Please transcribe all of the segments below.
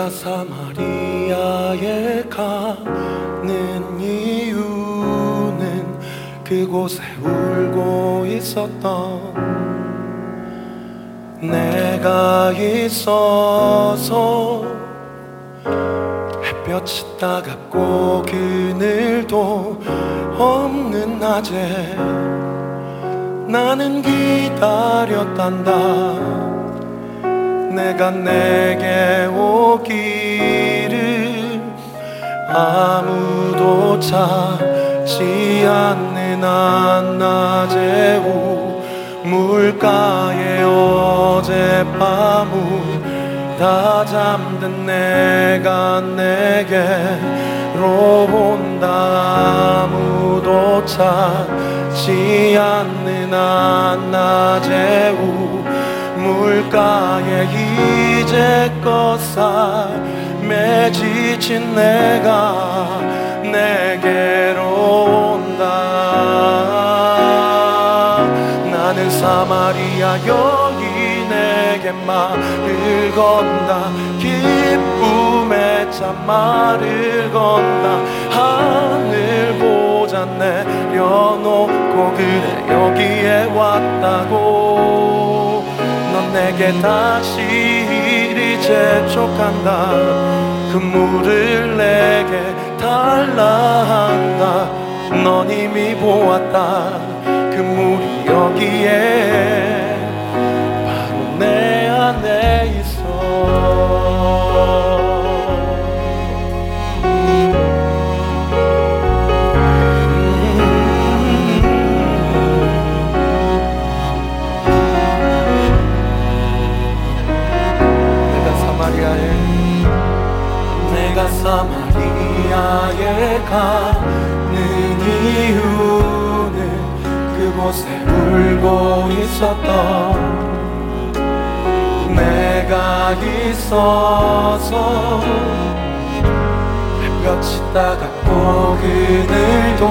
내가 사마리아에 가는 이유는 그곳에 울고 있었던 내가 있어서 햇볕이 따갑고 그늘도 없는 낮에 나는 기다렸단다 내가 내게 오기를 아무도 찾지 않는 한낮의 우물가에 어젯밤을 다 잠든 내가 내게로 온다. 아무도 찾지 않는 한낮의 우 물가에 이제껏 삶에 지친 내가 내게로 온다. 나는 사마리아 여인에게 말을 건다. 기쁨의 참말을 건다. 하늘 보자 내려놓고 그래 여기에 왔다고. 넌 내게 다시 이리 재촉한다. 그 물을 내게 달라 한다. 넌 이미 보았다. 그 물이 여기에 바로 내 안에 있어 사마리아에 가는 이유는 그곳에 울고 있었던 내가 있어서 햇볕이 따갑고 그늘도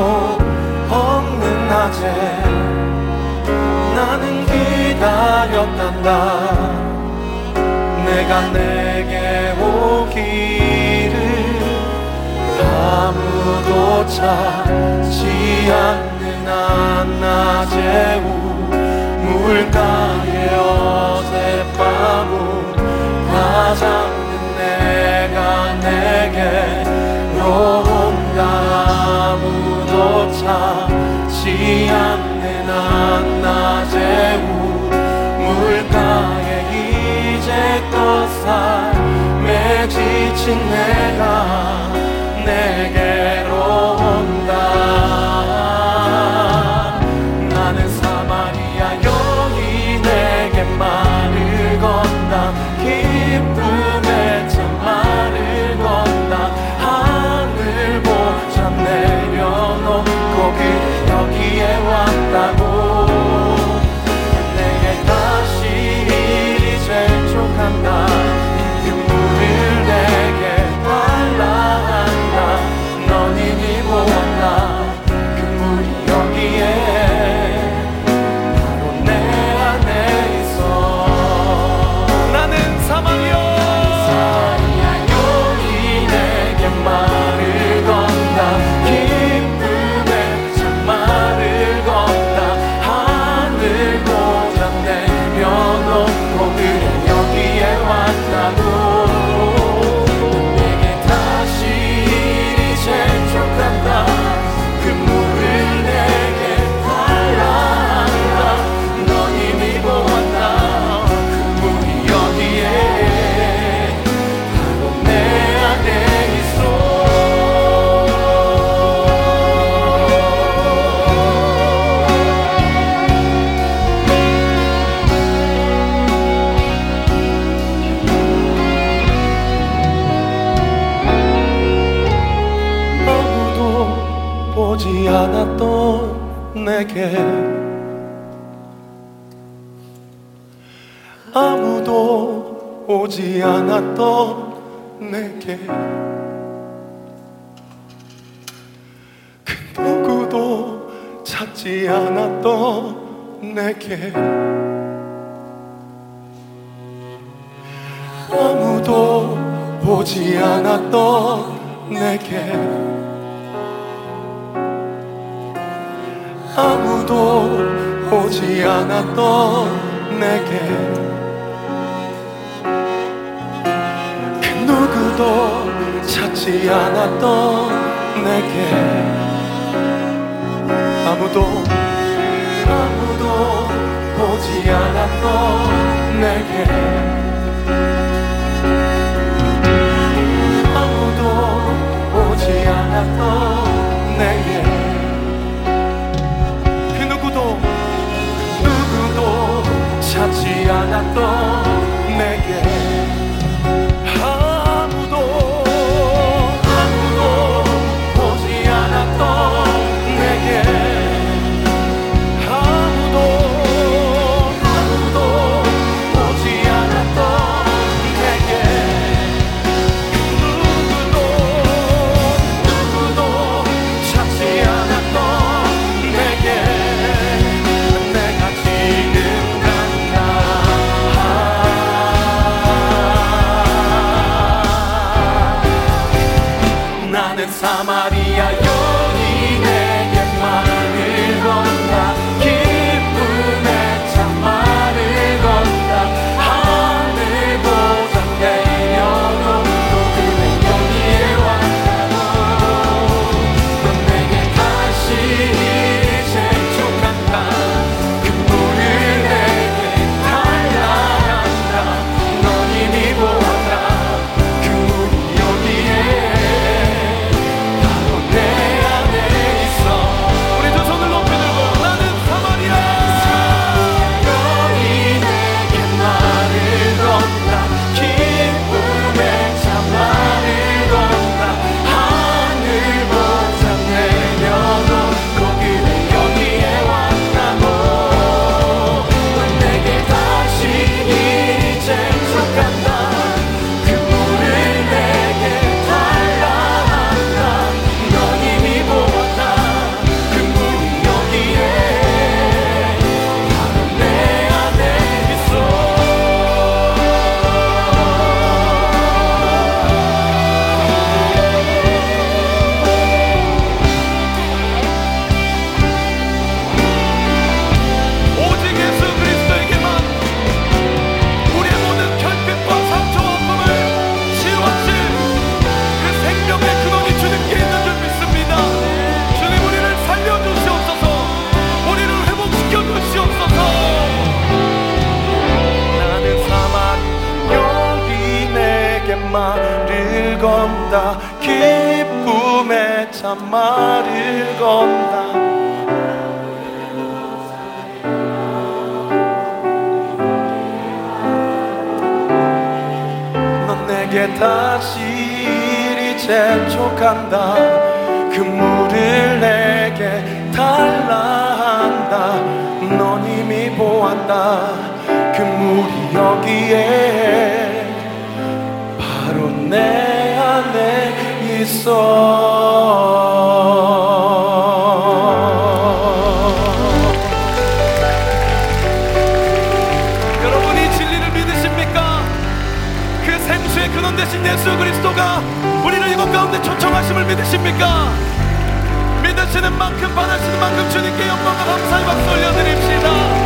없는 낮에 나는 기다렸단다. 내가 내게 오기를 아무도 찾지 않는 한낮의 우물가에 어젯밤을 다 잠든 내가 내게로 온다 아무도 찾지 않는 한낮의 우물가에 이제껏 삶에 지친 내가 내게. 아무도 오지 않았던 내게. 그 누구도 찾지 않았던 내게. 아무도 보지 않았던 내게. 아무도 오지 않았던 내게. 그 누구도 찾지 않았던 내게. 아무도 아무도 오지 않았던 내게. corazón. 사마리아여 다시 이 재촉한다. 그 물을 내게 달라 한다. 넌 이미 보았다. 그 물이 여기에 바로 내 안에 있어. 믿으십니까? 믿으시는 만큼 받으시는 만큼 주님께 영광과 감사의 박수 올려드립시다.